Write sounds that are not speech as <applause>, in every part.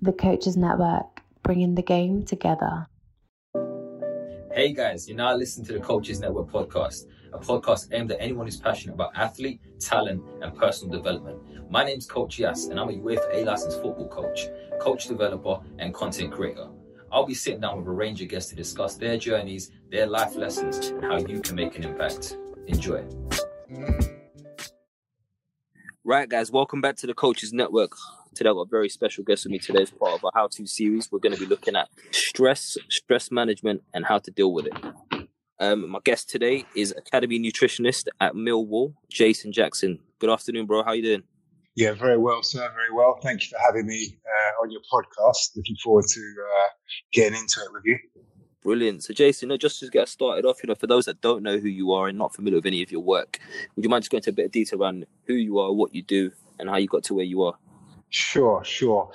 The Coaches Network, bringing the game together. Hey guys, you're now listening to the Coaches Network podcast, a podcast aimed at anyone who's passionate about athlete, talent, and personal development. My name's Coach Yas, and I'm a UEFA licensed football coach, coach developer, and content creator. I'll be sitting down with a range of guests to discuss their journeys, their life lessons, and how you can make an impact. Enjoy. Right, guys, welcome back to the Coaches Network. Today I've got a very special guest with me today as part of our how-to series. We're going to be looking at stress, stress management, and how to deal with it. Um, my guest today is Academy nutritionist at Millwall, Jason Jackson. Good afternoon, bro. How you doing? Yeah, very well, sir. Very well. Thank you for having me uh, on your podcast. Looking forward to uh, getting into it with you. Brilliant. So, Jason, just to get started off, you know, for those that don't know who you are and not familiar with any of your work, would you mind just going into a bit of detail around who you are, what you do, and how you got to where you are? Sure, sure.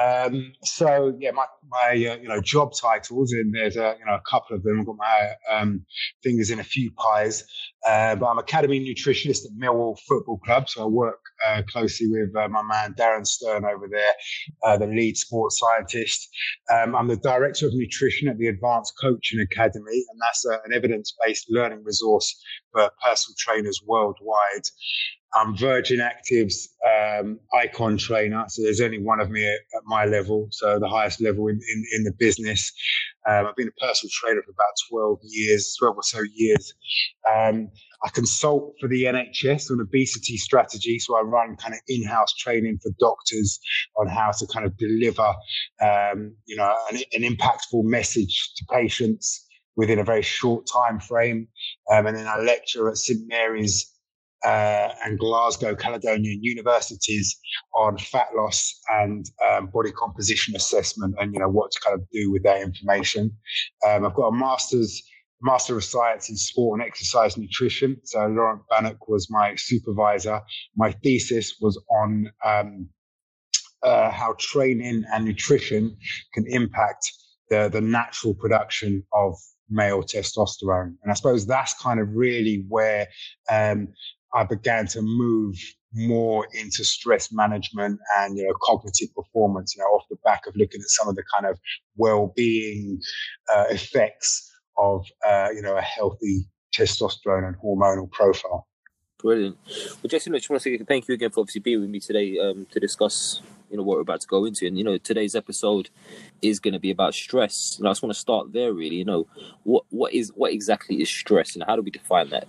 Um, so yeah, my my uh, you know job titles, and there's a you know a couple of them. I've got my um, fingers in a few pies, uh, but I'm academy nutritionist at Millwall Football Club. So I work uh, closely with uh, my man Darren Stern over there, uh, the lead sports scientist. Um, I'm the director of nutrition at the Advanced Coaching Academy, and that's a, an evidence-based learning resource for personal trainers worldwide. I'm Virgin Active's um, icon trainer, so there's only one of me at, at my level, so the highest level in, in, in the business. Um, I've been a personal trainer for about 12 years, 12 or so years. Um, I consult for the NHS on obesity strategy, so I run kind of in-house training for doctors on how to kind of deliver, um, you know, an, an impactful message to patients within a very short time frame. Um, and then I lecture at St Mary's uh, and Glasgow Caledonian universities on fat loss and um, body composition assessment, and you know what to kind of do with that information. Um, I've got a master's master of science in sport and exercise nutrition. So Laurent Bannock was my supervisor. My thesis was on um, uh, how training and nutrition can impact the the natural production of male testosterone. And I suppose that's kind of really where um, I began to move more into stress management and you know cognitive performance you know off the back of looking at some of the kind of well-being uh, effects of uh, you know a healthy testosterone and hormonal profile. Brilliant. Well jason i just want to say thank you again for obviously being with me today um, to discuss you know what we're about to go into. And you know today's episode is going to be about stress. And i just want to start there really. You know what what is what exactly is stress and how do we define that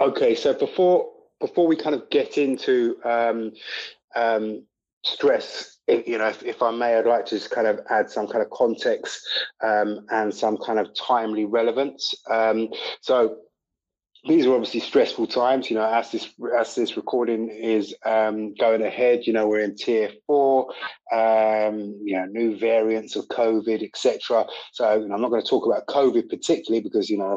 Okay, so before before we kind of get into um, um, stress, if, you know, if, if, I may, I'd like to just kind of add some kind of context um, and some kind of timely relevance. Um, so, these are obviously stressful times. You know, as this as this recording is um, going ahead, you know, we're in tier four. Um, you know, new variants of COVID, etc. So know, I'm not going to talk about COVID particularly because you know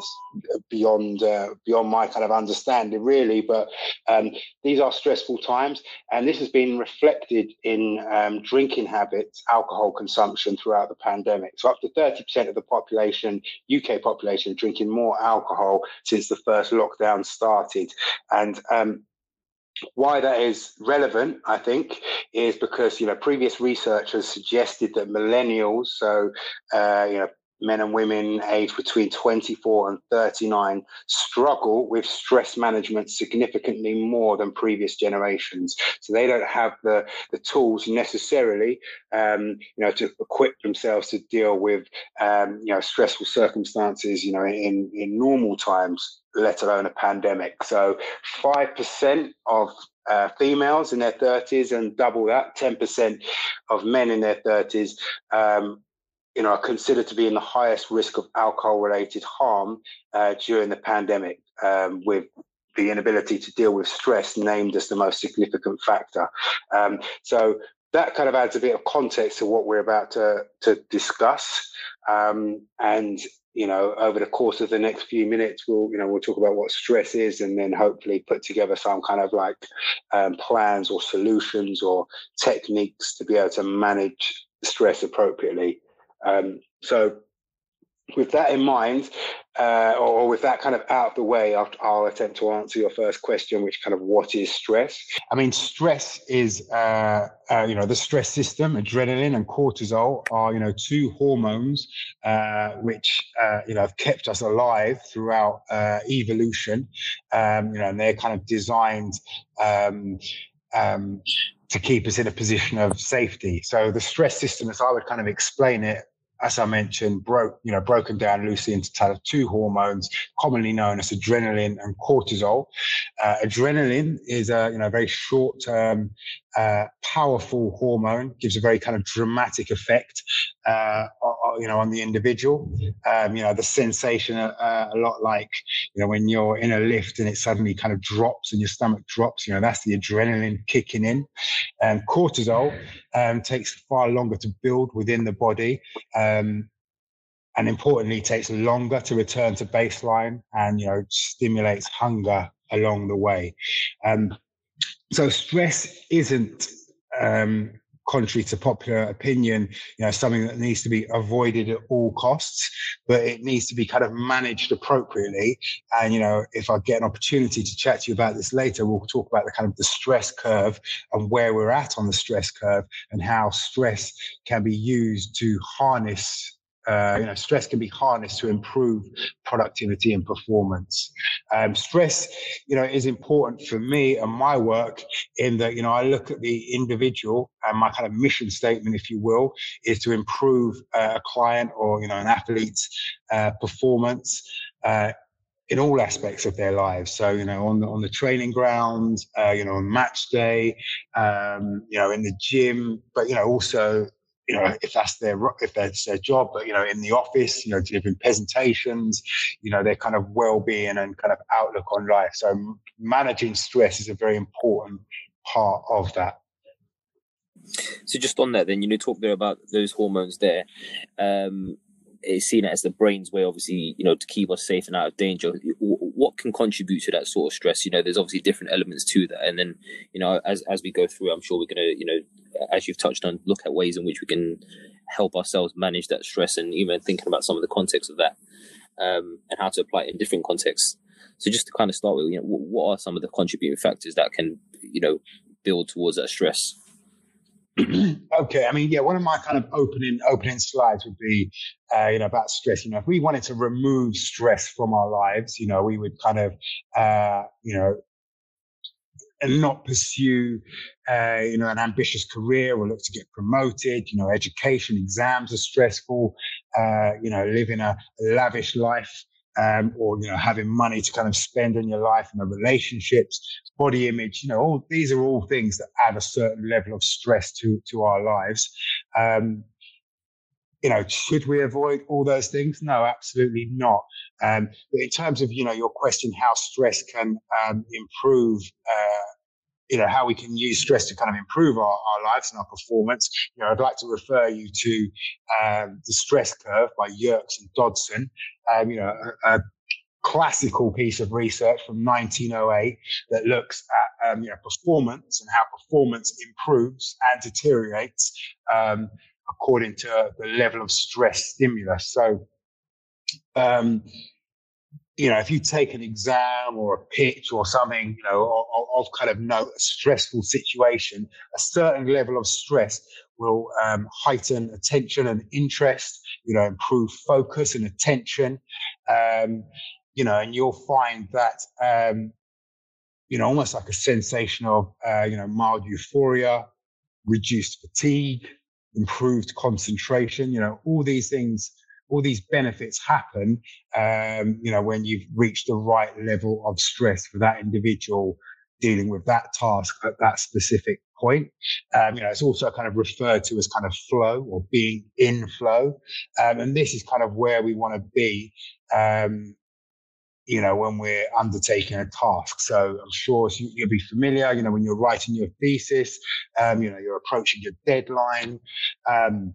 beyond uh, beyond my kind of understanding really. But um, these are stressful times, and this has been reflected in um, drinking habits, alcohol consumption throughout the pandemic. So up to 30% of the population, UK population, drinking more alcohol since the first lockdown started. And um, why that is relevant, I think, is because you know previous research has suggested that millennials, so uh, you know men and women aged between 24 and 39 struggle with stress management significantly more than previous generations. So they don't have the, the tools necessarily, um, you know, to equip themselves to deal with, um, you know, stressful circumstances, you know, in, in normal times, let alone a pandemic. So 5% of uh, females in their 30s and double that, 10% of men in their 30s um, you know, are considered to be in the highest risk of alcohol-related harm uh, during the pandemic, um, with the inability to deal with stress named as the most significant factor. Um, so that kind of adds a bit of context to what we're about to to discuss. Um, and you know, over the course of the next few minutes, we'll you know we'll talk about what stress is, and then hopefully put together some kind of like um, plans or solutions or techniques to be able to manage stress appropriately. Um, so, with that in mind, uh, or with that kind of out of the way, I'll, I'll, attempt to answer your first question, which kind of what is stress? I mean, stress is, uh, uh, you know, the stress system, adrenaline and cortisol are, you know, two hormones uh, which, uh, you know, have kept us alive throughout uh, evolution. Um, you know, and they're kind of designed. Um, um, to keep us in a position of safety. So the stress system, as I would kind of explain it, as I mentioned, broke, you know, broken down loosely into two hormones, commonly known as adrenaline and cortisol. Uh, adrenaline is a, you know, very short-term, uh, powerful hormone, gives a very kind of dramatic effect, uh, you know, on the individual. Um, you know, the sensation uh, a lot like, you know, when you're in a lift and it suddenly kind of drops and your stomach drops, you know, that's the adrenaline kicking in. And cortisol um, takes far longer to build within the body. Um, and importantly, takes longer to return to baseline and, you know, stimulates hunger along the way. Um, so stress isn't um, contrary to popular opinion, you know, something that needs to be avoided at all costs, but it needs to be kind of managed appropriately. And, you know, if I get an opportunity to chat to you about this later, we'll talk about the kind of the stress curve and where we're at on the stress curve and how stress can be used to harness uh, you know, stress can be harnessed to improve productivity and performance. Um, stress, you know, is important for me and my work in that, you know, I look at the individual and my kind of mission statement, if you will, is to improve uh, a client or, you know, an athlete's uh, performance. Uh, in all aspects of their lives. So, you know, on the, on the training ground, uh, you know, on match day, um, you know, in the gym, but, you know, also you know, if that's their if that's their job, but you know, in the office, you know, delivering presentations, you know, their kind of well-being and kind of outlook on life. So managing stress is a very important part of that. So just on that, then you know, talk there about those hormones there. Um, it's seen as the brain's way, obviously, you know, to keep us safe and out of danger. What can contribute to that sort of stress? You know, there's obviously different elements to that, and then, you know, as as we go through, I'm sure we're gonna, you know, as you've touched on, look at ways in which we can help ourselves manage that stress, and even thinking about some of the context of that, um, and how to apply it in different contexts. So, just to kind of start with, you know, what are some of the contributing factors that can, you know, build towards that stress? <clears throat> okay, I mean, yeah, one of my kind of opening opening slides would be, uh, you know, about stress. You know, if we wanted to remove stress from our lives, you know, we would kind of, uh, you know, and not pursue, uh, you know, an ambitious career or look to get promoted. You know, education, exams are stressful. Uh, you know, living a lavish life um, or you know having money to kind of spend on your life and the relationships, body image. You know, all these are all things that add a certain level of stress to to our lives. Um, you know, should we avoid all those things? No, absolutely not. Um, but in terms of, you know, your question, how stress can um, improve, uh, you know, how we can use stress to kind of improve our, our lives and our performance, you know, I'd like to refer you to um, the stress curve by Yerkes and Dodson. Um, you know, a, a, classical piece of research from 1908 that looks at um, you know, performance and how performance improves and deteriorates um, according to the level of stress stimulus. So, um, you know, if you take an exam or a pitch or something, you know, of, kind of note, a stressful situation, a certain level of stress will um, heighten attention and interest, you know, improve focus and attention. Um, you know, and you'll find that, um, you know, almost like a sensation of, uh, you know, mild euphoria, reduced fatigue, improved concentration, you know, all these things, all these benefits happen, um, you know, when you've reached the right level of stress for that individual dealing with that task at that specific point. Um, you know, it's also kind of referred to as kind of flow or being in flow. Um, and this is kind of where we want to be um, you know, when we're undertaking a task. So I'm sure you'll be familiar, you know, when you're writing your thesis, um, you know, you're approaching your deadline, um,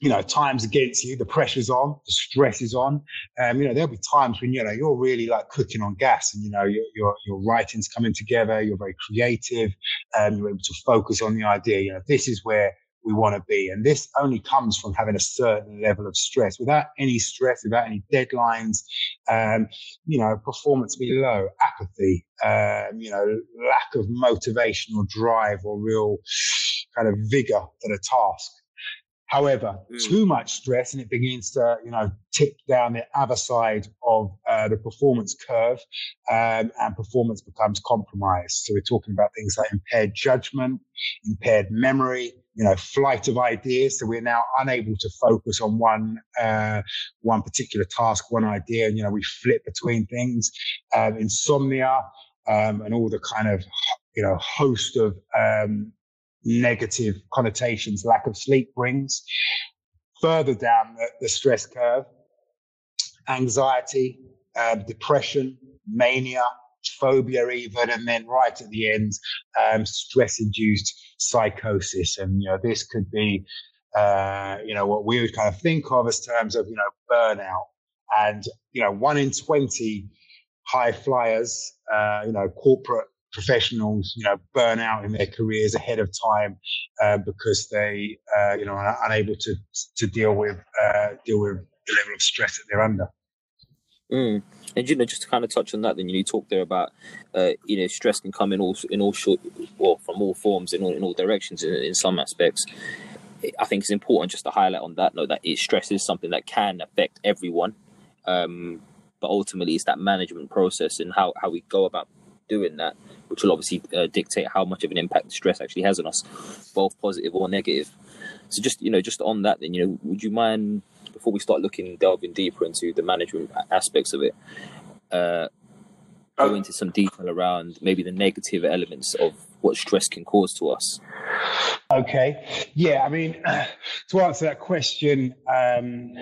you know, time's against you, the pressure's on, the stress is on. Um, you know, there'll be times when, you know, you're really like cooking on gas and, you know, your, your, your writing's coming together, you're very creative, um, you're able to focus on the idea. You know, this is where we want to be. And this only comes from having a certain level of stress. Without any stress, without any deadlines, um, you know, performance be low, apathy, um, you know, lack of motivation or drive or real kind of vigor for a task. However, mm. too much stress and it begins to, you know, tip down the other side of uh, the performance curve um, and performance becomes compromised. So we're talking about things like impaired judgment, impaired memory, you know, flight of ideas. So we're now unable to focus on one, uh, one particular task, one idea. And, you know, we flip between things, um, insomnia, um, and all the kind of, you know, host of, um, negative connotations lack of sleep brings. Further down the, the stress curve, anxiety, uh, depression, mania, phobia, even, and then right at the end, um, stress induced psychosis. And, you know, this could be, uh, you know, what we would kind of think of as terms of, you know, burnout. And, you know, one in 20 high flyers, uh, you know, corporate professionals, you know, burn out in their careers ahead of time uh, because they, uh, you know, are unable to to deal with uh, deal with the level of stress that they're under. Mm. And you know, just to kind of touch on that, then you, talk there about, uh, you know, stress can come in all in all short, well, from all forms in all in all directions in, in some aspects. I think it's important just to highlight on that note that it, stress is something that can affect everyone, um, but ultimately it's that management process and how how we go about doing that which will obviously uh, dictate how much of an impact stress actually has on us, both positive or negative. So just you know, just on that, then you know, would you mind before we start looking delving deeper into the management aspects of it, uh, go into some detail around maybe the negative elements of what stress can cause to us? Okay, yeah, I mean, <clears throat> to answer that question. Um,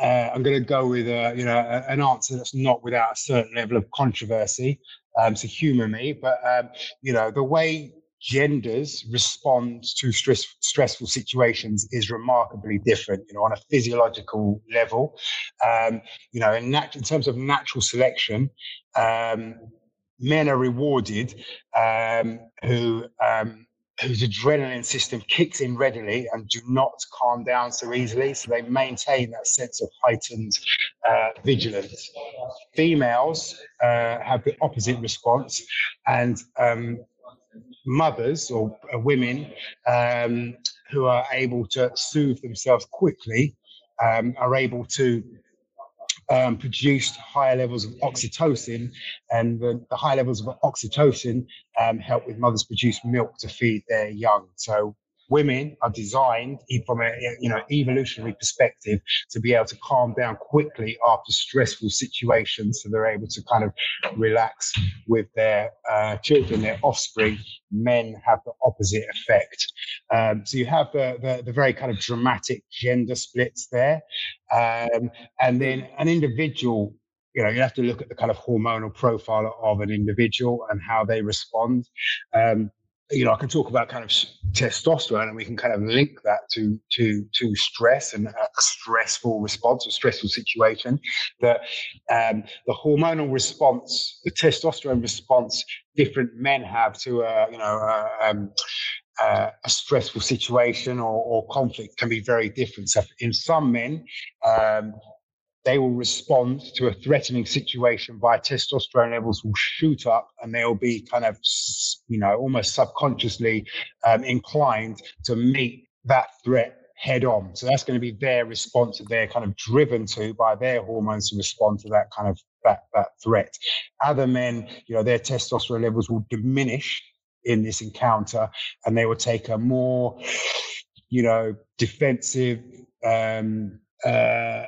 uh, I'm going to go with a, you know an answer that's not without a certain level of controversy um, to humour me. But um, you know, the way genders respond to stress, stressful situations is remarkably different. You know, on a physiological level, um, you know, in, nat- in terms of natural selection. Um, men are rewarded um, who um, whose adrenaline system kicks in readily and do not calm down so easily. So they maintain that sense of heightened uh, vigilance. Females uh, have the opposite response, and um, mothers or uh, women um, who are able to soothe themselves quickly um, are able to um, produced higher levels of oxytocin, and the, the high levels of oxytocin um, help with mothers produce milk to feed their young. So women are designed from a you know evolutionary perspective to be able to calm down quickly after stressful situations so they're able to kind of relax with their uh, children their offspring men have the opposite effect Um, so you have the, the, the very kind of dramatic gender splits there, um, and then an individual. You know, you have to look at the kind of hormonal profile of an individual and how they respond. Um, you know, I can talk about kind of testosterone, and we can kind of link that to to to stress and a stressful response, a stressful situation. That um, the hormonal response, the testosterone response, different men have to a you know um, a stressful situation or, or, conflict can be very different. So, in some men, um, they will respond to a threatening situation by testosterone levels will shoot up and they'll be kind of, you know, almost subconsciously um, inclined to meet that threat head on. So that's going to be their response that they're kind of driven to by their hormones to respond to that kind of that, that threat. Other men, you know, their testosterone levels will diminish in this encounter and they will take a more, you know, defensive, um, uh,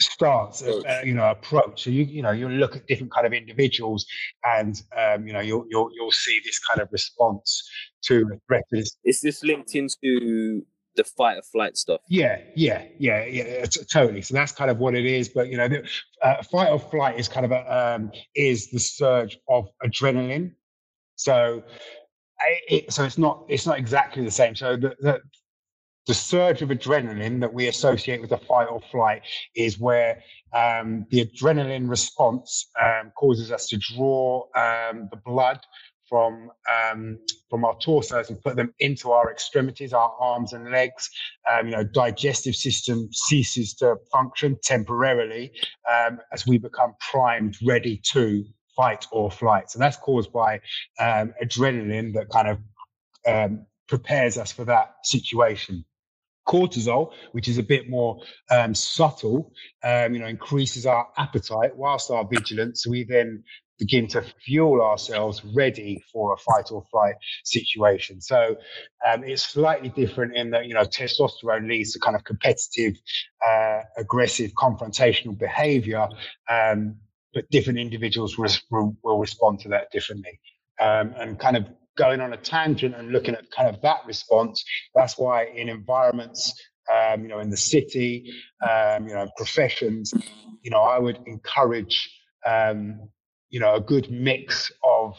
stance, uh, you know, approach. So you you know you look at different kind of individuals, and um, you know you'll you'll you'll see this kind of response to a threat. Is this linked into the fight or flight stuff? Yeah, yeah, yeah, yeah, t- totally. So that's kind of what it is. But you know, the, uh, fight or flight is kind of a um, is the surge of adrenaline. So. It, so it's not it's not exactly the same. So the, the the surge of adrenaline that we associate with a fight or flight is where um, the adrenaline response um, causes us to draw um, the blood from um, from our torsos and put them into our extremities, our arms and legs. Um, you know, digestive system ceases to function temporarily um, as we become primed, ready to fight or flight. So that's caused by adrenaline that kind of prepares us for that situation cortisol, which is a bit more um, subtle, um, you know, increases our appetite whilst our vigilance. We then begin to fuel ourselves ready for a fight or flight situation. So um, it's slightly different in that, you know, testosterone leads to kind of competitive, uh, aggressive, confrontational behavior. Um, but different individuals will, will respond to that differently. Um, and kind of going on a tangent and looking at kind of that response. That's why in environments, um, you know, in the city, um, you know, professions, you know, I would encourage, um, you know, a good mix of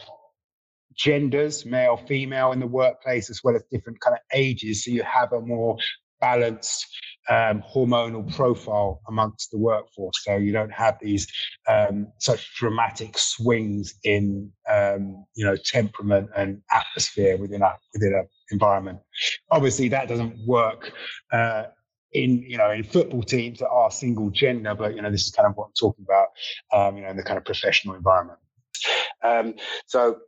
genders, male, female in the workplace, as well as different kind of ages. So you have a more balanced um, hormonal profile amongst the workforce. So you don't have these um, such dramatic swings in um, you know temperament and atmosphere within a within an environment. Obviously, that doesn't work. Uh, in you know in football teams that are single gender, but you know this is kind of what I'm talking about. Um, you know in the kind of professional environment. Um, so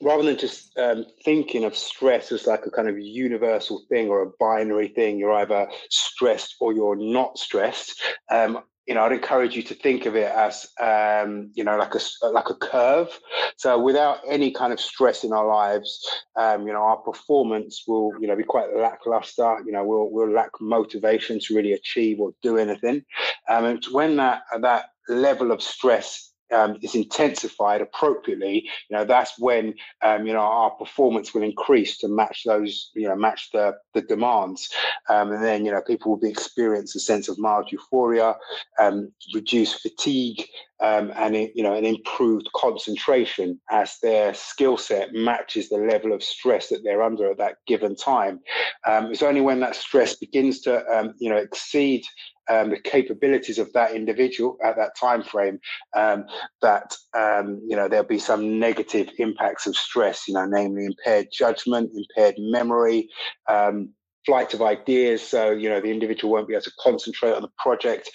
rather than just um, thinking of stress as like a kind of universal thing or a binary thing, you're either stressed or you're not stressed. Um, you know, I'd encourage you to think of it as, um, you know, like a like a curve. So without any kind of stress in our lives, um, you know, our performance will, you know, be quite lackluster. You know, we'll we'll lack motivation to really achieve or do anything. Um, when that that level of stress um, is intensified appropriately, you know, that's when um, you know our performance will increase to match those, you know, match the the demands, um, and then you know people will be experience a sense of mild euphoria, um, reduced fatigue, um, and you know an improved concentration as their skill set matches the level of stress that they're under at that given time. Um, it's only when that stress begins to um, you know exceed um, the capabilities of that individual at that time frame um, that um, you know there'll be some negative impacts of stress you know namely impaired judgment impaired memory um, flight of ideas. So you know the individual won't be able to concentrate on the project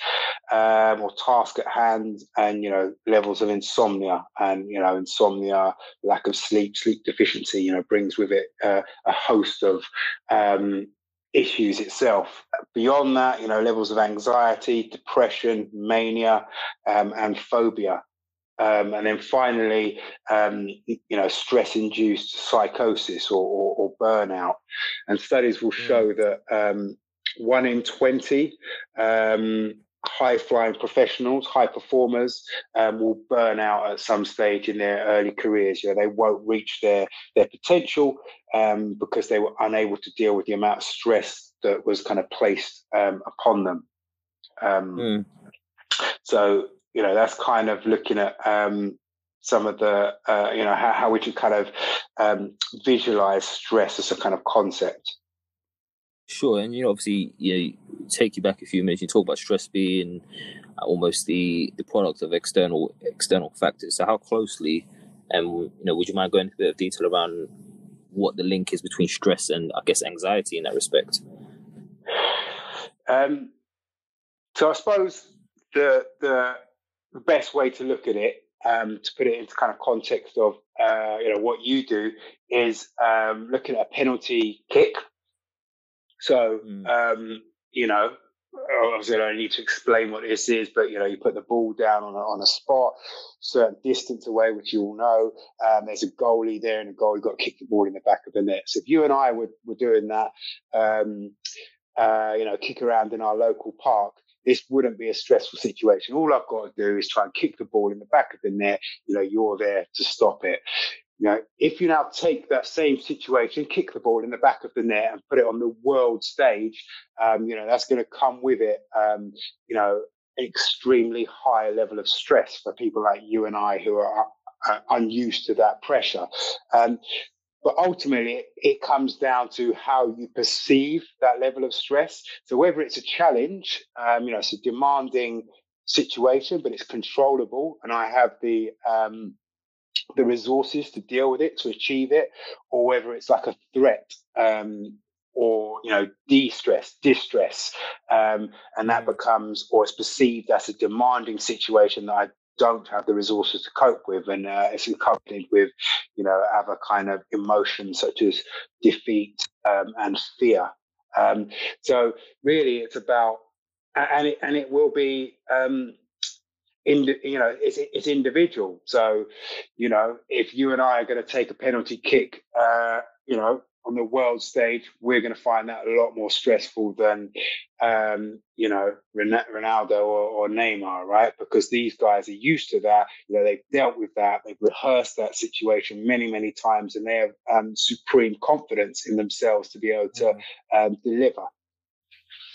um, or task at hand and you know levels of insomnia and you know insomnia lack of sleep sleep deficiency you know brings with it uh, a host of um, issues itself. Beyond that, you know, levels of anxiety, depression, mania, um, and phobia. Um, and then finally, um, you know, stress-induced psychosis or, or, or, burnout. And studies will hmm. show that um, one in 20 um, high flying professionals, high performers, um, will burn out at some stage in their early careers. You know, they won't reach their their potential um, because they were unable to deal with the amount of stress that was kind of placed um, upon them. Mm. So you know, that's kind of looking at um, some of the uh, you know how, how we can kind of um, visualize stress as a kind of concept. Sure, and you know, obviously, you know, take you back a few minutes. You talk about stress being almost the the product of external external factors. So, how closely, and um, you know, would you mind going into a bit of detail around what the link is between stress and, I guess, anxiety in that respect? Um, so, I suppose the the best way to look at it, um, to put it into kind of context of uh, you know what you do, is um, looking at a penalty kick so, mm. um, you know, obviously I don't need to explain what this is, but you know, you put the ball down on a, on a spot, certain distance away, which you all know. Um, there's a goalie there, and a goalie You've got to kick the ball in the back of the net. So if you and I were, were doing that, um, uh, you know, kick around in our local park, this wouldn't be a stressful situation. All I've got to do is try and kick the ball in the back of the net. You know, you're there to stop it. You know, if you now take that same situation, kick the ball in the back of the net and put it on the world stage, um, you know, that's going to come with it, um, you know, extremely high level of stress for people like you and I who are uh, unused to that pressure. Um, but ultimately, it comes down to how you perceive that level of stress. So whether it's a challenge, um, you know, it's a demanding situation, but it's controllable, and I have the um, the resources to deal with it, to achieve it, or whether it's like a threat um, or you know de-stress, distress, um, and that becomes or it's perceived as a demanding situation that I don't have the resources to cope with, and uh, it's accompanied with you know other kind of emotions such as defeat um, and fear. Um, so really, it's about and it and it will be um, in, you know, it's, it's individual. So, you know, if you and I are going to take a penalty kick, uh, you know, on the world stage, we're going to find that a lot more stressful than, um, you know, Ronaldo or, or, Neymar, right? Because these guys are used to that. You know, they've dealt with that. They've rehearsed that situation many, many times, and they have um, supreme confidence in themselves to be able to mm-hmm. um, deliver.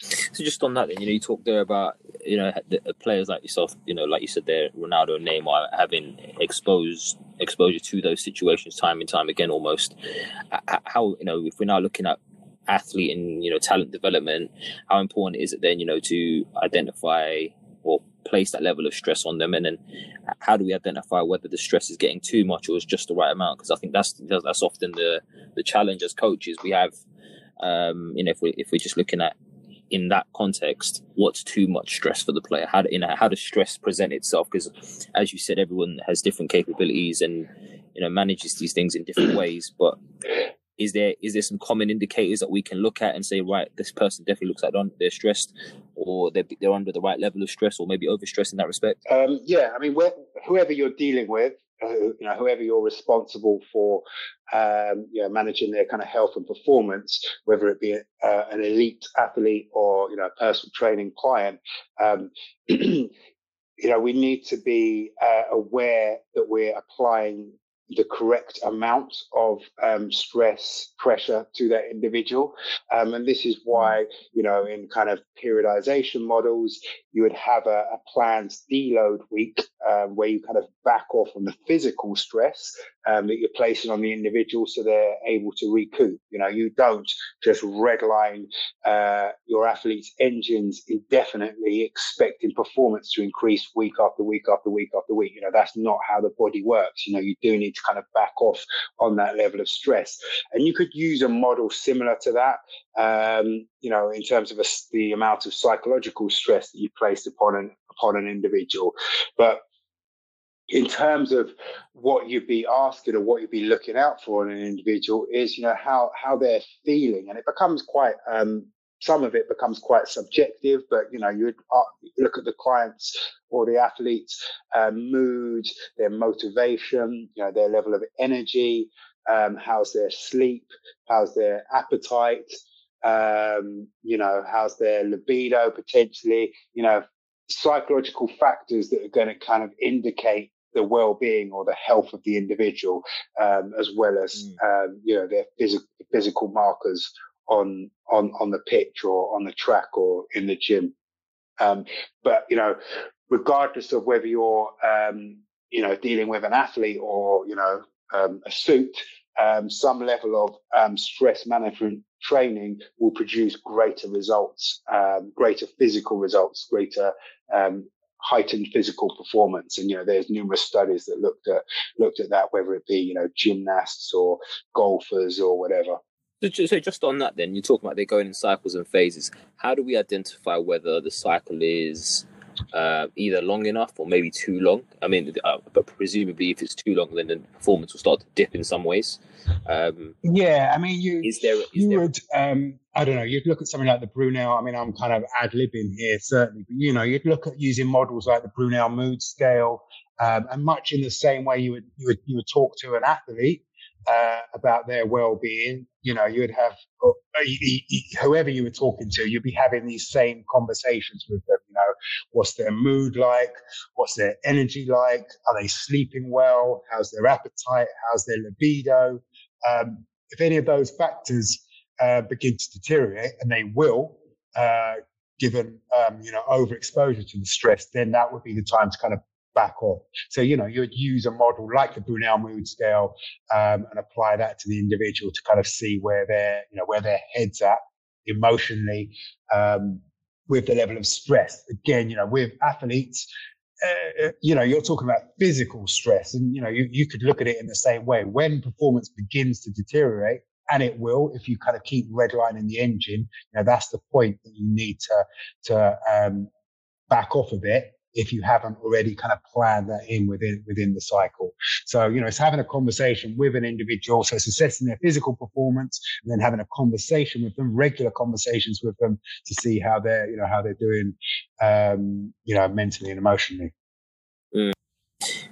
So just on that, then you know, you talked there about you know the players like yourself, you know, like you said there, Ronaldo and Neymar having exposed exposure to those situations time and time again, almost. How you know if we're now looking at athlete and you know talent development, how important is it then you know to identify or place that level of stress on them, and then how do we identify whether the stress is getting too much or is just the right amount? Because I think that's that's often the the challenge as coaches. We have, um, you know, if we if we're just looking at in that context, what's too much stress for the player? How, you know, how does stress present itself? Because, as you said, everyone has different capabilities and you know manages these things in different ways. But is there is there some common indicators that we can look at and say, right, this person definitely looks like they're stressed, or they're they're under the right level of stress, or maybe overstressed in that respect? Um, yeah, I mean, whoever you're dealing with, you know, whoever you're responsible for, um, you know, managing their kind of health and performance, whether it be uh, an elite athlete or you know, a personal training client, um, <clears throat> you know, we need to be uh, aware that we're applying the correct amount of um, stress pressure to that individual um, and this is why you know in kind of periodization models you would have a, a planned deload week um, where you kind of back off on the physical stress um, that you're placing on the individual so they're able to recoup. You know, you don't just redline uh, your athletes' engines indefinitely expecting performance to increase week after week after week after week. You know, that's not how the body works. You know, you do need to kind of back off on that level of stress. And you could use a model similar to that, um, you know, in terms of a, the amount of psychological stress that you placed upon an upon an individual. But in terms of what you'd be asking or what you'd be looking out for in an individual is, you know, how how they're feeling, and it becomes quite. Um, some of it becomes quite subjective, but you know, you uh, look at the clients or the athletes' um, mood, their motivation, you know, their level of energy, um, how's their sleep, how's their appetite, um, you know, how's their libido potentially, you know, psychological factors that are going to kind of indicate the well-being or the health of the individual, um, as well as mm. um, you know their physical physical markers on on on the pitch or on the track or in the gym. Um, but you know, regardless of whether you're um, you know dealing with an athlete or you know um, a suit, um, some level of um, stress management training will produce greater results, um, greater physical results, greater heightened physical performance. And you know, there's numerous studies that looked at looked at that, whether it be you know gymnasts or golfers or whatever. So just on that, then you're talking about they're going in cycles and phases. How do we identify whether the cycle is uh, either long enough or maybe too long? I mean, uh, but presumably, if it's too long, then the performance will start to dip in some ways. Um, yeah, I mean, you is there is you there... would um, I don't know. You'd look at something like the Brunel. I mean, I'm kind of ad libbing here certainly, but you know, you'd look at using models like the Brunel mood scale, um, and much in the same way you would you would you would talk to an athlete uh, about their well-being. You know, you'd have uh, whoever you were talking to, you'd be having these same conversations with them. You know, what's their mood like? What's their energy like? Are they sleeping well? How's their appetite? How's their libido? Um, if any of those factors uh, begin to deteriorate, and they will, uh, given um, you know overexposure to the stress, then that would be the time to kind of back off. So, you know, you would use a model like the Brunel mood scale um, and apply that to the individual to kind of see where their, you know, where their head's at emotionally um, with the level of stress. Again, you know, with athletes, uh, you know, you're talking about physical stress, and you know, you, you could look at it in the same way. When performance begins to deteriorate, and it will if you kind of keep redlining the engine, you know, that's the point that you need to to um, back off a bit if you haven't already kind of planned that in within within the cycle. So, you know, it's having a conversation with an individual. So it's assessing their physical performance and then having a conversation with them, regular conversations with them to see how they're, you know, how they're doing um, you know, mentally and emotionally. Mm.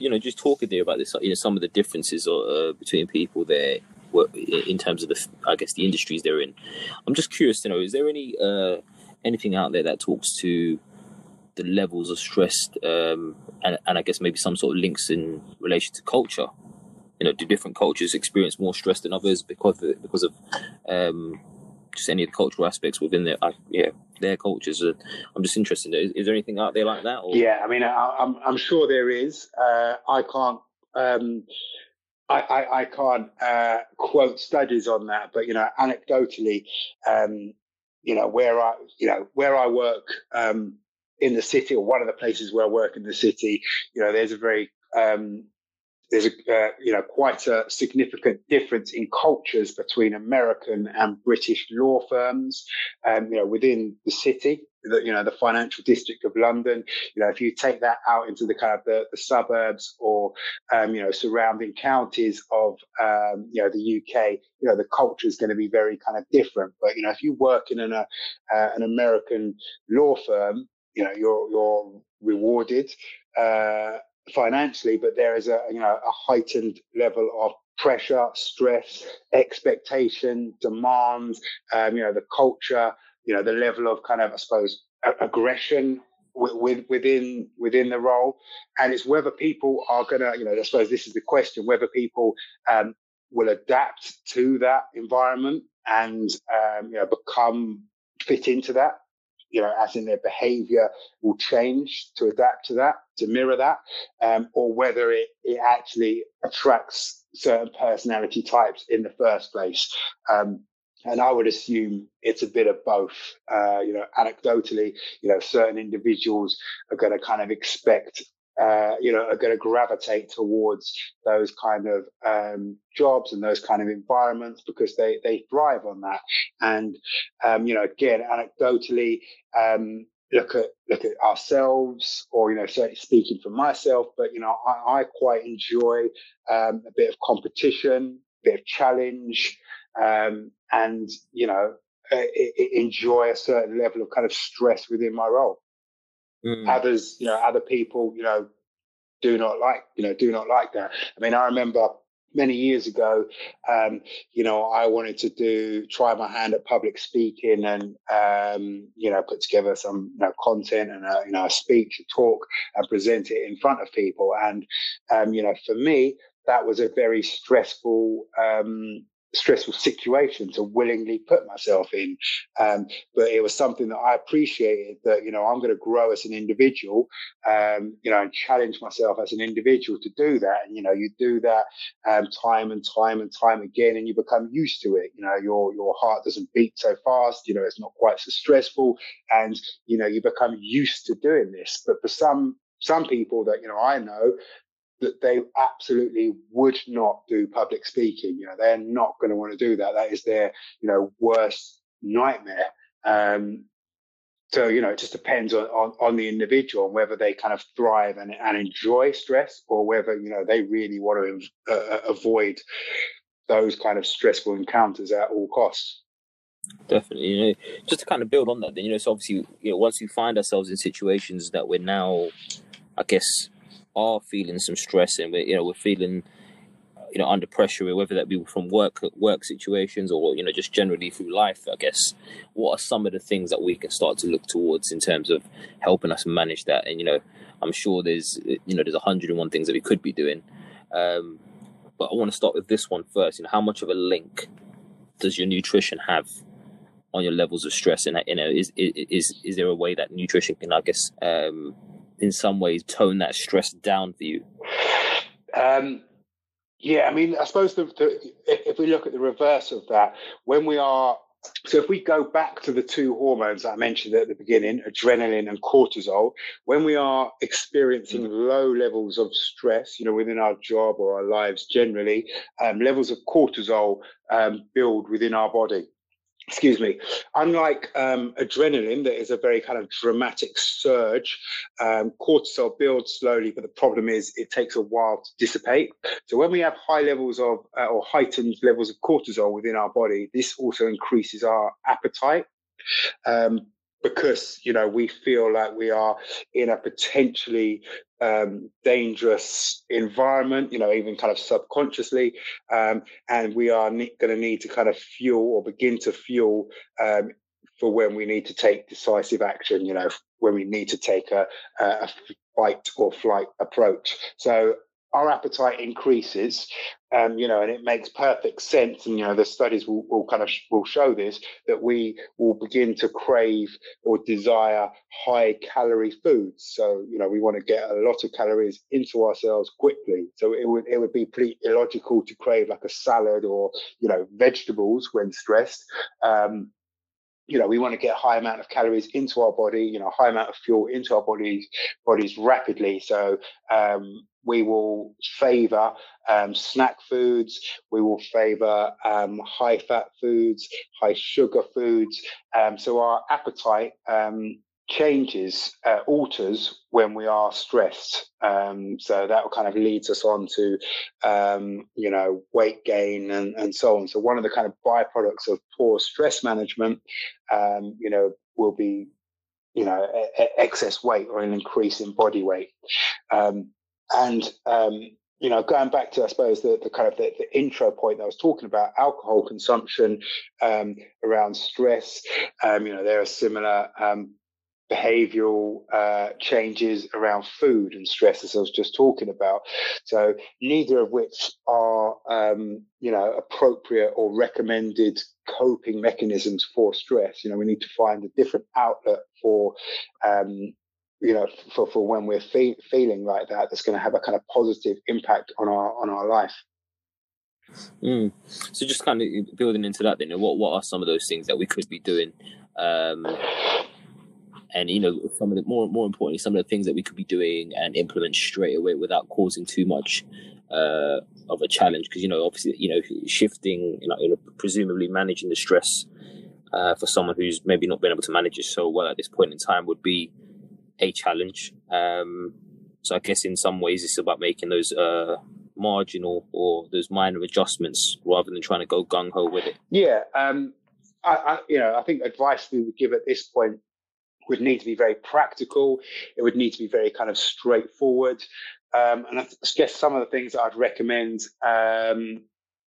you know, just talking there about this, you know, some of the differences uh, between people there in terms of the, I guess, the industries they're in. I'm just curious to know, is there any uh, anything out there that talks to the levels of stress, um, and, and I guess maybe some sort of links in relation to culture? You know, do different cultures experience more stress than others because of, because of um, just any of the cultural aspects within their uh, yeah their cultures. I'm just interested. Is, is, there anything out there like that? Or? Yeah, I mean, I, am I'm, I'm sure there is. Uh, I can't. Um, I, I, I, can't uh, quote studies on that, but you know, anecdotally, um, you know, where I, you know, where I work um, in the city, or one of the places where I work in the city, you know, there's a very um, there's a uh, you know quite a significant difference in cultures between American and British law firms. Um, you know, within the city, the, you know, the financial district of London. You know, if you take that out into the kind of the, the suburbs or um, you know surrounding counties of um, you know the UK, you know, the culture is going to be very kind of different. But you know, if you work in an uh, uh, an American law firm, you know, you're you're rewarded. Uh, financially, but there is a you know a heightened level of pressure, stress, expectation, demands. Um, you know the culture, you know the level of kind of I suppose aggression with, within within the role, and it's whether people are gonna you know I suppose this is the question whether people um, will adapt to that environment and um, you know become fit into that you know, as in their behavior will change to adapt to that, to mirror that, um, or whether it, it actually attracts certain personality types in the first place. Um, and I would assume it's a bit of both. Uh, you know, anecdotally, you know, certain individuals are going to kind of expect uh, you know, are going to gravitate towards those kind of um, jobs and those kind of environments because they they thrive on that. And um, you know, again, anecdotally, um, look at look at ourselves, or you know, certainly speaking for myself. But you know, I, I quite enjoy um, a bit of competition, a bit of challenge, um, and you know, enjoy a certain level of kind of stress within my role. Mm. Others, you know, other people, you know, do not like, you know, do not like that. I mean, I remember many years ago, um, you know, I wanted to do try my hand at public speaking and um, you know put together some you know, content and a, you know a speech, a talk, and present it in front of people. And um, you know, for me, that was a very stressful um, stressful situation to willingly put myself in. Um, but it was something that I appreciated that, you know, I'm going to grow as an individual, um, you know, and challenge myself as an individual to do that. And, you know, you do that um, time and time and time again, and you become used to it. You know, your, your heart doesn't beat so fast, you know, it's not quite so stressful. And, you know, you become used to doing this. But for some, some people that you know I know that they absolutely would not do public speaking. You know, they're not going to want to do that. That is their, you know, worst nightmare. Um, so, you know, it just depends on, on, on, the individual and whether they kind of thrive and, and enjoy stress or whether, you know, they really want to uh, avoid those kind of stressful encounters at all costs. Definitely, you know, just to kind of build on that, then, you know, so obviously, you know, once we find ourselves in situations that we're now, I guess, are feeling some stress and we're you know we're feeling you know under pressure whether that be from work work situations or you know just generally through life i guess. What are some of the things that we can start to look towards in terms of helping us manage that? And you know i'm sure there's you know there's 101 things that we could be doing. Um, but i want to start with this one first. You know how much of a link does your nutrition have on your levels of stress? And you know is is is there a way that nutrition can i guess um, in some ways tone that stress down for you? Um, yeah, I mean, I suppose the, the, if we look at the reverse of that, when we are so if we go back to the two hormones I mentioned at the beginning, adrenaline and cortisol, when we are experiencing mm. low levels of stress, you know, within our job or our lives generally, um, levels of cortisol um, build within our body excuse me, unlike um, adrenaline, that is a very kind of dramatic surge, um, cortisol builds slowly, but the problem is it takes a while to dissipate. So when we have high levels of uh, or heightened levels of cortisol within our body, this also increases our appetite. Um, because you know we feel like we are in a potentially um, dangerous environment, you know, even kind of subconsciously. Um, and we are ne- going to need to kind of fuel or begin to fuel um, for when we need to take decisive action, you know, when we need to take a, a fight or flight approach. So our appetite increases, um, you know, and it makes perfect sense. And you know, the studies will, will kind of sh- will show this that we will begin to crave or desire high calorie foods. So you know, we want to get a lot of calories into ourselves quickly. So it would it would be pretty illogical to crave like a salad or you know vegetables when stressed. Um, you know, we want to get high amount of calories into our body, you know, high amount of fuel into our bodies bodies rapidly. So um, we will favor um, snack foods. We will favor um, high fat foods, high sugar foods. Um, so our appetite um, changes, uh, alters when we are stressed. Um, so that kind of leads us on to, um, you know, weight gain and, and so on. So one of the kind of byproducts of poor stress management, um, you know, will be, you know, a, a excess weight or an increase in body weight. Um, and um, you know, going back to, I suppose, the, the kind of the, the, intro point that I was talking about, alcohol consumption um, around stress. Um, you know, there are similar um, behavioral uh, changes around food and stress, as I was just talking about. So neither of which are, um, you know, appropriate or recommended coping mechanisms for stress. You know, we need to find a different outlet for, um, you know, for, for when we're fe- feeling like that, that's going to have a kind of positive impact on our on our life. Mm. So just kind of building into that, then, what what are some of those things that we could be doing um, and you know some of the more more importantly some of the things that we could be doing and implement straight away without causing too much uh, of a challenge because you know obviously you know shifting you know, you know presumably managing the stress uh, for someone who's maybe not been able to manage it so well at this point in time would be a challenge. Um, so I guess in some ways it's about making those uh, marginal or those minor adjustments rather than trying to go gung ho with it. Yeah, um, I, I, you know, I think advice we would give at this point would need to be very practical. It would need to be very kind of straightforward. Um, and I guess some of the things I'd recommend um,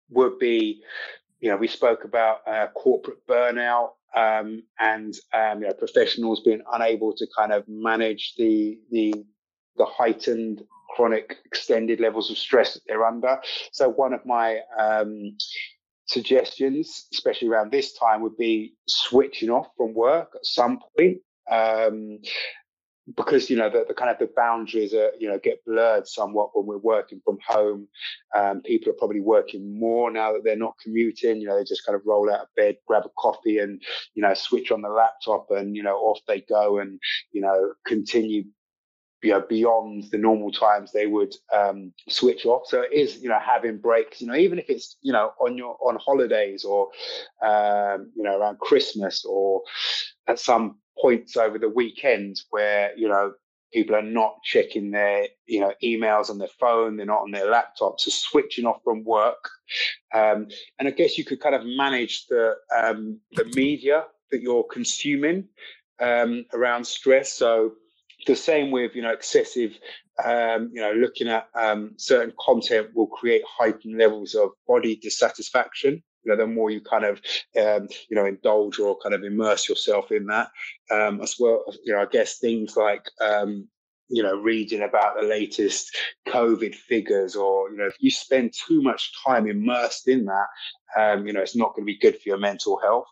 would be, you know, we spoke about uh, corporate burnout um, and um, you know professionals being unable to kind of manage the the the heightened chronic extended levels of stress that they're under. So one of my um, suggestions, especially around this time, would be switching off from work at some point. Um, because you know the, the, kind of the boundaries are you know get blurred somewhat when we're working from home um, people are probably working more now that they're not commuting you know they just kind of roll out of bed grab a coffee and you know switch on the laptop and you know off they go and you know continue you know, beyond the normal times they would um, switch off. So it is, you know, having breaks, you know, even if it's, you know, on your on holidays or, um, you know, around Christmas or at some points over the weekends where, you know, people are not checking their, you know, emails on their phone, they're not on their laptops, so switching off from work. Um, and I guess you could kind of manage the um, the media that you're consuming um, around stress. So the same with you know excessive um, you know looking at um, certain content will create heightened levels of body dissatisfaction know the more you kind of um, you know indulge or kind of immerse yourself in that um, as well you know i guess things like um, you know reading about the latest covid figures or you know if you spend too much time immersed in that um, you know it's not going to be good for your mental health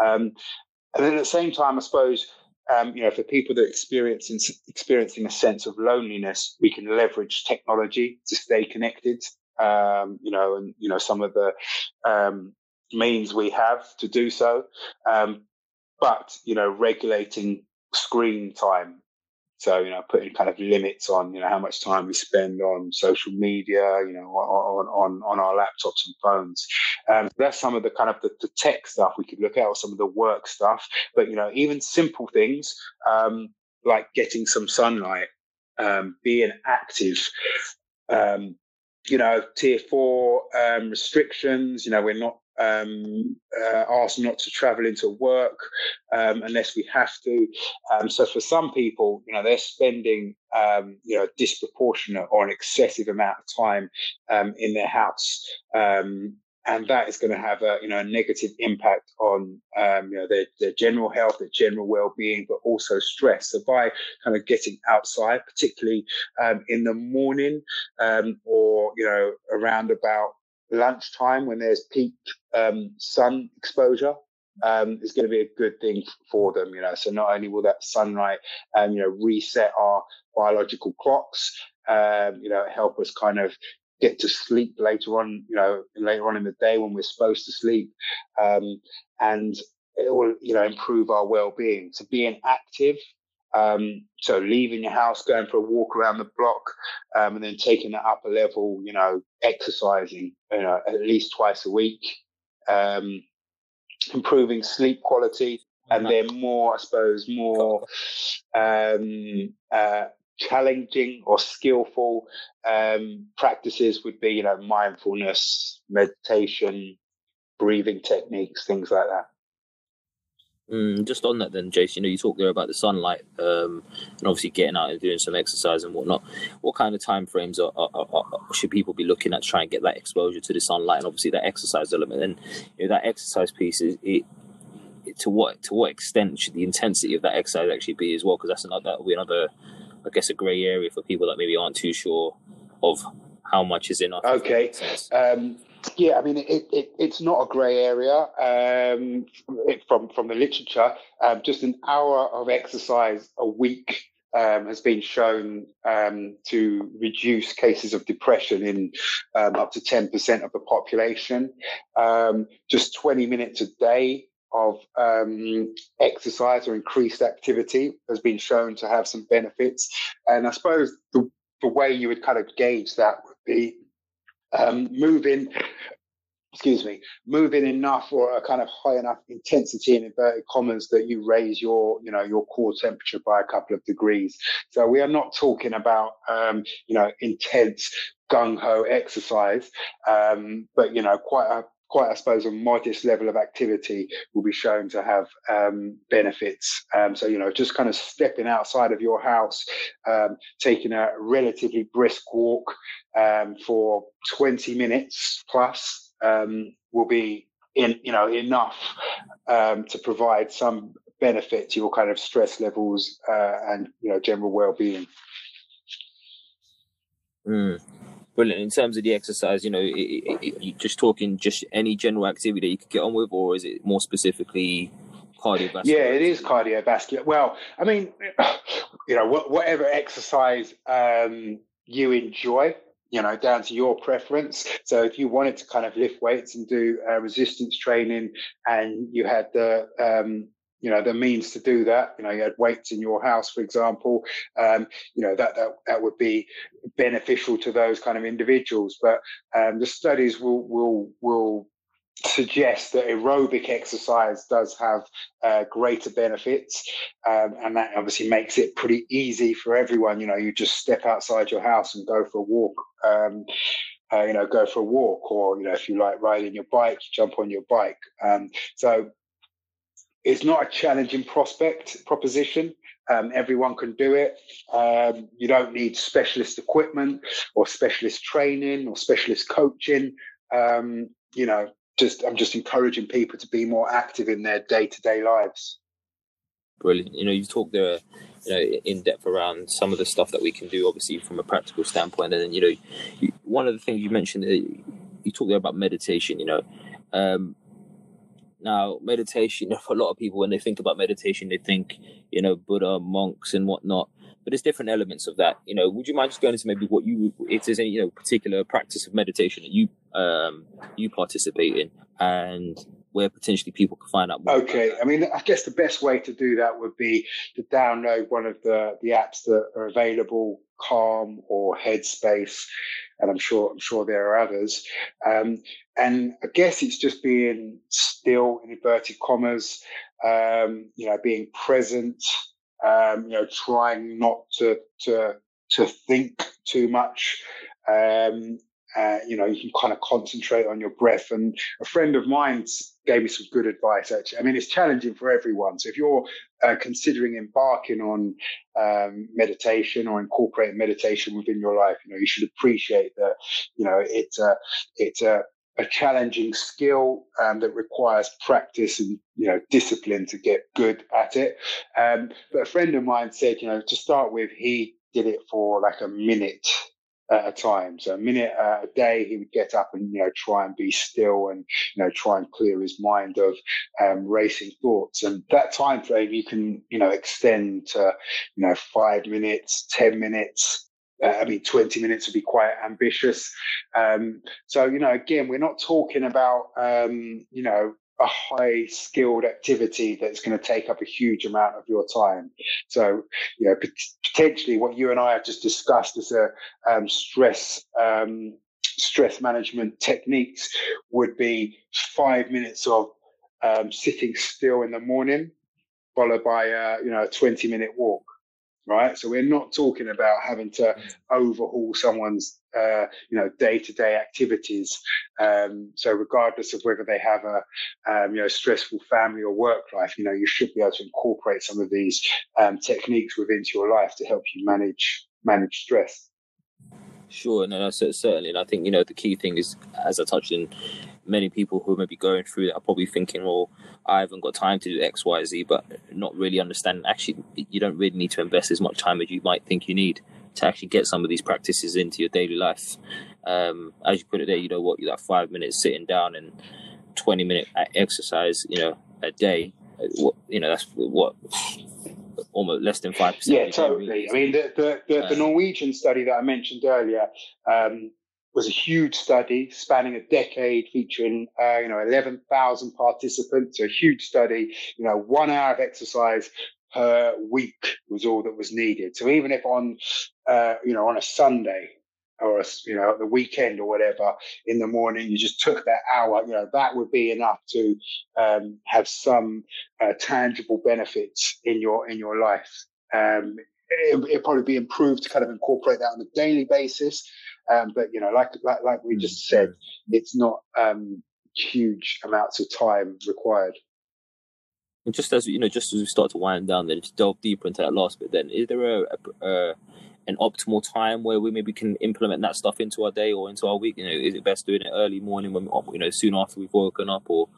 and then at the same time i suppose um, you know, for people that experiencing experiencing a sense of loneliness, we can leverage technology to stay connected. Um, you know, and you know some of the um, means we have to do so. Um, but you know, regulating screen time so, you know, putting kind of limits on, you know, how much time we spend on social media, you know, on, on, on our laptops and phones. Um, that's some of the kind of the, the, tech stuff we could look at or some of the work stuff. But, you know, even simple things um, like getting some sunlight, um, being active, um, you know, tier four um, restrictions, you know, we're not um, uh, asked not to travel into work um, unless we have to. Um, so for some people, you know, they're spending um, you know disproportionate or an excessive amount of time um, in their house. Um, and that is going to have a you know a negative impact on um, you know their, their general health, their general well-being, but also stress. So by kind of getting outside, particularly um, in the morning um, or you know around about lunchtime when there's peak um, sun exposure um, is going to be a good thing for them. You know, so not only will that sunlight, um, you know, reset our biological clocks, um, you know, help us kind of get to sleep later on, you know, later on in the day when we're supposed to sleep, um, and it will, you know, improve our well-being. So being active um, so leaving your house, going for a walk around the block, um, and then taking that up a level, you know, exercising, you know, at least twice a week, um, improving sleep quality, and then more, I suppose, more um, uh, challenging or skillful um, practices would be, you know, mindfulness, meditation, breathing techniques, things like that. Mm, just on that, then, Jason, you know, you talked there about the sunlight um, and obviously getting out and doing some exercise and whatnot. What kind of time frames are, are, are, should people be looking at trying to get that exposure to the sunlight and obviously that exercise element? And you know, that exercise piece is it, it, to what to what extent should the intensity of that exercise actually be as well? Because that's another that will be another, I guess, a grey area for people that maybe aren't too sure of how much is enough. Okay. Um, yeah, I mean, it, it, it's not a grey area um, it, from from the literature. Um, just an hour of exercise a week um, has been shown um, to reduce cases of depression in um, up to ten percent of the population. Um, just twenty minutes a day of exercise or increased activity has been shown to have some benefits. And I suppose the, the way you would kind of gauge that would be um, moving excuse me, moving enough or a kind of high enough intensity in inverted commas that you raise your, you know, your core temperature by a couple of degrees. So we are not talking about, um, you know, intense gung ho exercise, um, but you know, quite a quite, I suppose, a modest level of activity will be shown to have um, benefits. Um, so, you know, just kind of stepping outside of your house, um, taking a relatively brisk walk um, for 20 minutes plus um, will be in, you know, enough um, to provide some benefit to your kind of stress levels uh, and, you know, general well-being. Mm. Brilliant. In terms of the exercise, you know, it, it, it, you just talking just any general activity that you could get on with, or is it more specifically cardiovascular? Yeah, it is cardiovascular. Well, I mean, <clears throat> you know, whatever exercise um, you enjoy, you know, down to your preference. So if you wanted to kind of lift weights and do uh, resistance training, and you had the um, you know the means to do that. You know you had weights in your house for example. Um, you know that, that that would be beneficial to those kind of individuals. But um, the studies will will will suggest that aerobic exercise does have uh, greater benefits um, and that obviously makes it pretty easy for everyone. You know you just step outside your house and go for a walk um, uh, you know, go for a walk, or you know, if you like riding your bike, jump on your bike. Um, so it's not a challenging prospect proposition. Um, everyone can do it. Um, you don't need specialist equipment or specialist training or specialist coaching. Um, you know, just I'm just encouraging people to be more active in their day to day lives. Brilliant. You know, you've talked there, you know, in depth around some of the stuff that we can do, obviously from a practical standpoint. And then, you know, you, one of the things you mentioned, you talked there about meditation. You know, um, now, meditation, <laughs> for a lot of people, when they think about meditation, they think, you know, Buddha, monks, and whatnot. But there's different elements of that. You know, would you mind just going into maybe what you, if there's any, you know, particular practice of meditation that you um you participate in, and where potentially people can find out more. Okay, I mean, I guess the best way to do that would be to download one of the the apps that are available, Calm or Headspace, and I'm sure I'm sure there are others. Um, and I guess it's just being still in inverted commas, um, you know, being present, um, you know, trying not to to to think too much. Um, uh, you know, you can kind of concentrate on your breath. And a friend of mine gave me some good advice, actually. I mean, it's challenging for everyone. So if you're uh, considering embarking on um, meditation or incorporating meditation within your life, you know, you should appreciate that, you know, it's a, it's a, a challenging skill um, that requires practice and you know discipline to get good at it. Um, but a friend of mine said, you know, to start with, he did it for like a minute at a time. So a minute uh, a day, he would get up and you know try and be still and you know try and clear his mind of um, racing thoughts. And that time frame you can you know extend to you know five minutes, ten minutes. Uh, I mean, 20 minutes would be quite ambitious. Um, so, you know, again, we're not talking about, um, you know, a high skilled activity that's going to take up a huge amount of your time. So, you know, potentially what you and I have just discussed as a um, stress um, stress management techniques would be five minutes of um, sitting still in the morning, followed by a, you know a twenty minute walk right? So we're not talking about having to overhaul someone's, uh, you know, day-to-day activities. Um, so regardless of whether they have a, um, you know, stressful family or work life, you know, you should be able to incorporate some of these um, techniques within your life to help you manage manage stress. Sure, no, no, certainly, and I think you know the key thing is, as I touched in, many people who may be going through that are probably thinking, "Well, I haven't got time to do X, Y, Z," but not really understanding. Actually, you don't really need to invest as much time as you might think you need to actually get some of these practices into your daily life. Um, as you put it there, you know what, you got five minutes sitting down and twenty minute exercise, you know, a day. Uh, what you know, that's what almost less than five percent. Yeah, totally. I mean, the the, the, the, Norwegian study that I mentioned earlier um, was a huge study spanning a decade, featuring uh, you know eleven thousand participants. A huge study. You know, one hour of exercise per week was all that was needed. So even if on uh, you know on a Sunday or a, you know the weekend or whatever in the morning you just took that hour you know that would be enough to um, have some uh, tangible benefits in your in your life. Um, it, would probably be improved to kind of incorporate that on a daily basis. Um, but you know like, like like we just said it's not um, huge amounts of time required. And just as you know just as we start to wind down then to delve deeper into that last bit then is there a, a, a an optimal time where we maybe can implement that stuff into our day or into our week? You know, is it best doing it early morning when you know soon after we've woken up, or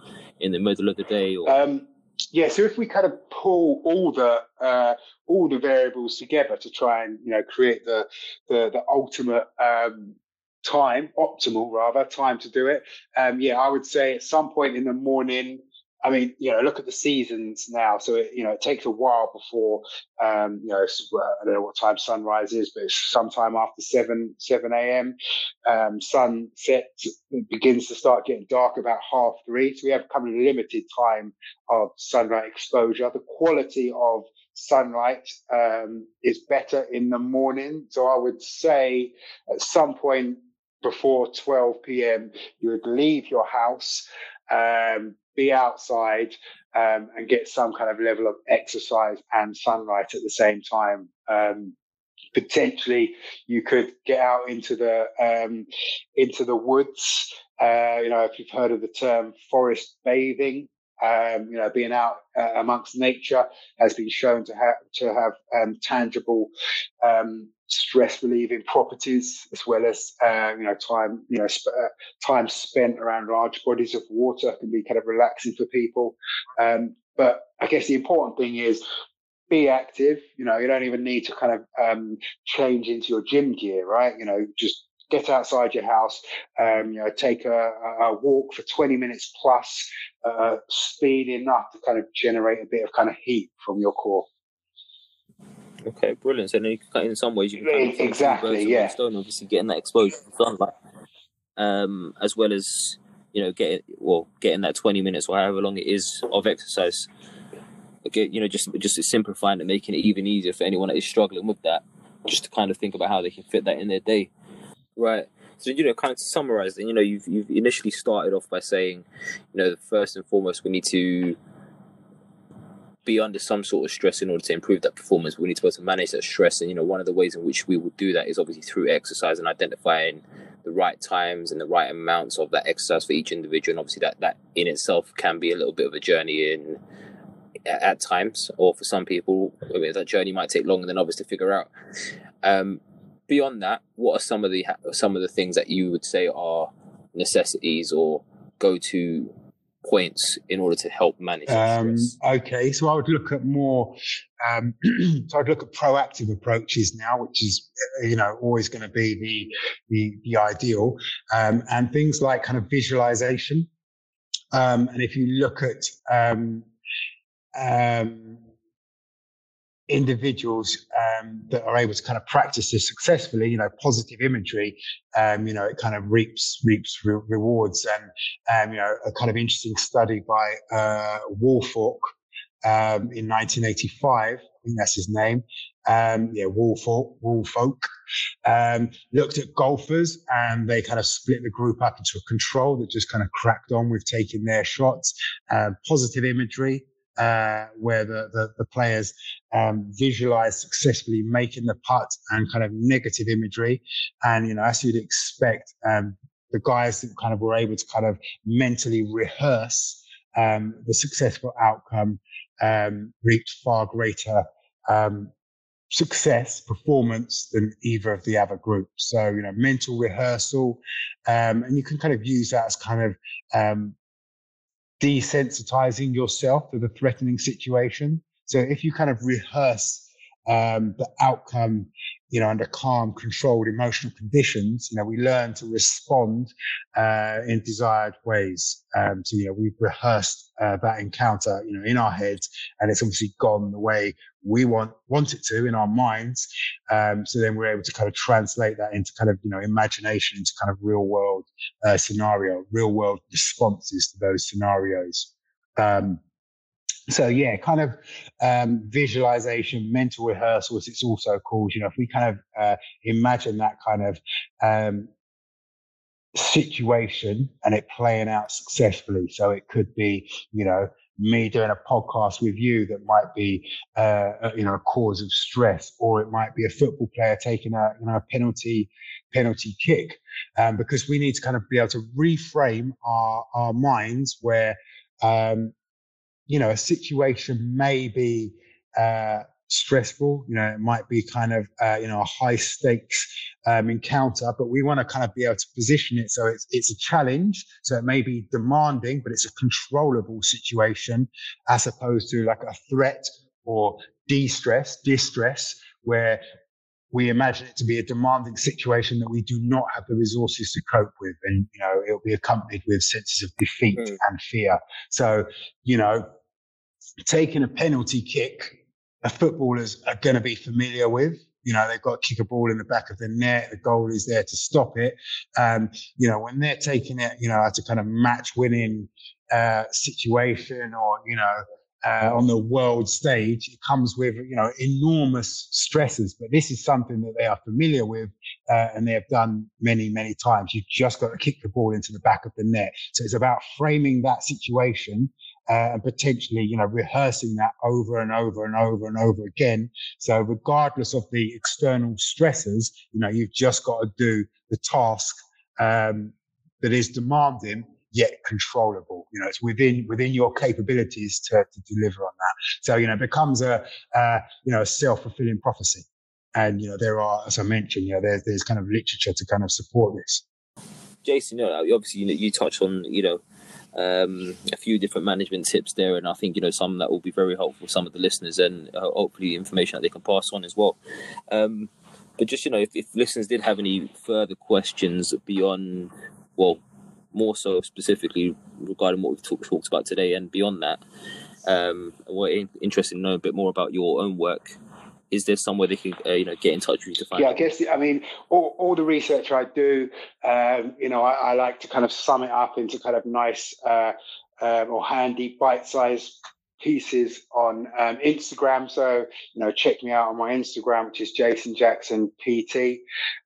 in the middle of the day? Or um, yeah, so if we kind of pull all the uh, all the variables together to try and you know create the the, the ultimate um, time, optimal rather time to do it. Um, yeah, I would say at some point in the morning I mean, you know, look at the seasons now. So, it, you know, it takes a while before, um, you know, I don't know what time sunrise is, but it's sometime after 7, 7 a.m. Um, sunset begins to start getting dark about half three. So we have kind of limited time of sunlight exposure. The quality of sunlight um, is better in the morning. So I would say at some point before 12 p.m., you would leave your house, um, be outside um, and get some kind of level of exercise and sunlight at the same time. Um, potentially, you could get out into the um, into the woods. Uh, you know, if you've heard of the term forest bathing, um, you know, being out uh, amongst nature has been shown to have to have um, tangible um, stress relieving properties as well as uh, you know time you know sp- uh, time spent around large bodies of water can be kind of relaxing for people. Um, but i guess the important thing is be active you know you don't even need to kind of um, change into your gym gear right? You know just get outside your house um, you know take a, a, walk for 20 minutes plus uh, speed enough to kind of generate a bit of kind of heat from your core Okay, brilliant. So in some ways you can kind of exactly, yeah. Stone, obviously getting that exposure to sunlight, um, as well as you know getting well getting that twenty minutes or however long it is of exercise. Okay, you know, just just simplifying and making it even easier for anyone that is struggling with that, just to kind of think about how they can fit that in their day, right? So you know, kind of to summarize, you know, you've you've initially started off by saying, you know, first and foremost, we need to be under some sort of stress in order to improve that performance. We need to be able to manage that stress. And, you know, one of the ways in which we will do that is obviously through exercise and identifying the right times and the right amounts of that exercise for each individual. And obviously that, that in itself can be a little bit of a journey in at times, or for some people, I mean, that journey might take longer than others to figure out. Um, beyond that, what are some of the some of the things that you would say are necessities or go to points in order to help manage um, okay so i would look at more um, <clears throat> so i'd look at proactive approaches now which is you know always going to be the the, the ideal. Um, and things like kind of visualization. Um, and if you look at um, um, individuals um, that are able to kind of practice this successfully, you know, positive imagery, um, you know, it kind of reaps reaps re- rewards. And um, you know, a kind of interesting study by uh, Woolfolk um, in 1985, I think that's his name. Um, yeah, Woolfolk, Woolfolk um, looked at golfers and they kind of split the group up into a control that just kind of cracked on with taking their shots. positive imagery, uh, where the, the, the players um, visualize successfully making the putt and kind of negative imagery. And, you know, as you'd expect, um, the guys that kind of were able to kind of mentally rehearse um, the successful outcome um, reaped far greater um, success performance than either of the other groups. So, you know, mental rehearsal, um, and you can kind of use that as kind of um, desensitizing yourself to the threatening situation. So if you kind of rehearse um, the outcome, you know, under calm, controlled emotional conditions, you know, we learn to respond uh, in desired ways. Um, so, you know, we've rehearsed uh, that encounter, you know, in our heads, and it's obviously gone the way we want want it to in our minds. Um, so then we're able to kind of translate that into kind of, you know, imagination, into kind of real world uh, scenario, real world responses to those scenarios. Um, so yeah, kind of um, visualization, mental rehearsals. It's also called. You know, if we kind of uh, imagine that kind of um, situation and it playing out successfully. So it could be, you know, me doing a podcast with you that might be, uh, you know, a cause of stress, or it might be a football player taking a, you know, a penalty penalty kick, um, because we need to kind of be able to reframe our our minds where, um, you know, a situation may be. Uh, stressful. You know, it might be kind of uh, you know a high stakes um, encounter, but we want to kind of be able to position it so it's it's a challenge. So it may be demanding, but it's a controllable situation as opposed to like a threat or de-stress, distress, where we imagine it to be a demanding situation that we do not have the resources to cope with, and you know it'll be accompanied with senses of defeat mm. and fear. So you know, taking a penalty kick a footballers are going to be familiar with. You know, they've got to kick a ball in the back of the net. The goal is there to stop it. Um, you know, when they're taking it, you know, as a kind of match winning uh, situation or, you know, uh, on the world stage, it comes with, you know, enormous stresses. But this is something that they are familiar with uh, and they have done many, many times. You've just got to kick the ball into the back of the net. So it's about framing that situation uh, and potentially, you know, rehearsing that over and over and over and over again. So regardless of the external stresses, you know, you've just got to do the task um, that is demanding yet controllable. You know, it's within within your capabilities to, to deliver on that. So you know, it becomes a uh, you know a self fulfilling prophecy. And you know, there are, as I mentioned, you know, there's there's kind of literature to kind of support this. Jason, you know, obviously, you you touch on you know um, a few different management tips there, and I think you know some that will be very helpful some of the listeners, and hopefully information that they can pass on as well. Um, but just you know, if, if, listeners did have any further questions beyond, well, more so specifically regarding what we've talk, talked about today, and beyond that, um, we're interested in knowing a bit more about your own work is there somewhere they can uh, you know get in touch with you to find? Yeah, I guess I mean all, all the research I do, um, you know, I, I, like to kind of sum it up into kind of nice uh, um, or handy bite-sized pieces on um, Instagram. So you know, check me out on my Instagram, which is Jason Jackson PT.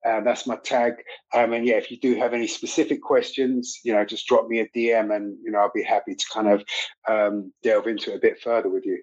Uh, that's my tag. Um, and yeah, if you do have any specific questions, you know, just drop me a DM, and you know, I'll be happy to kind of um, delve into it a bit further with you.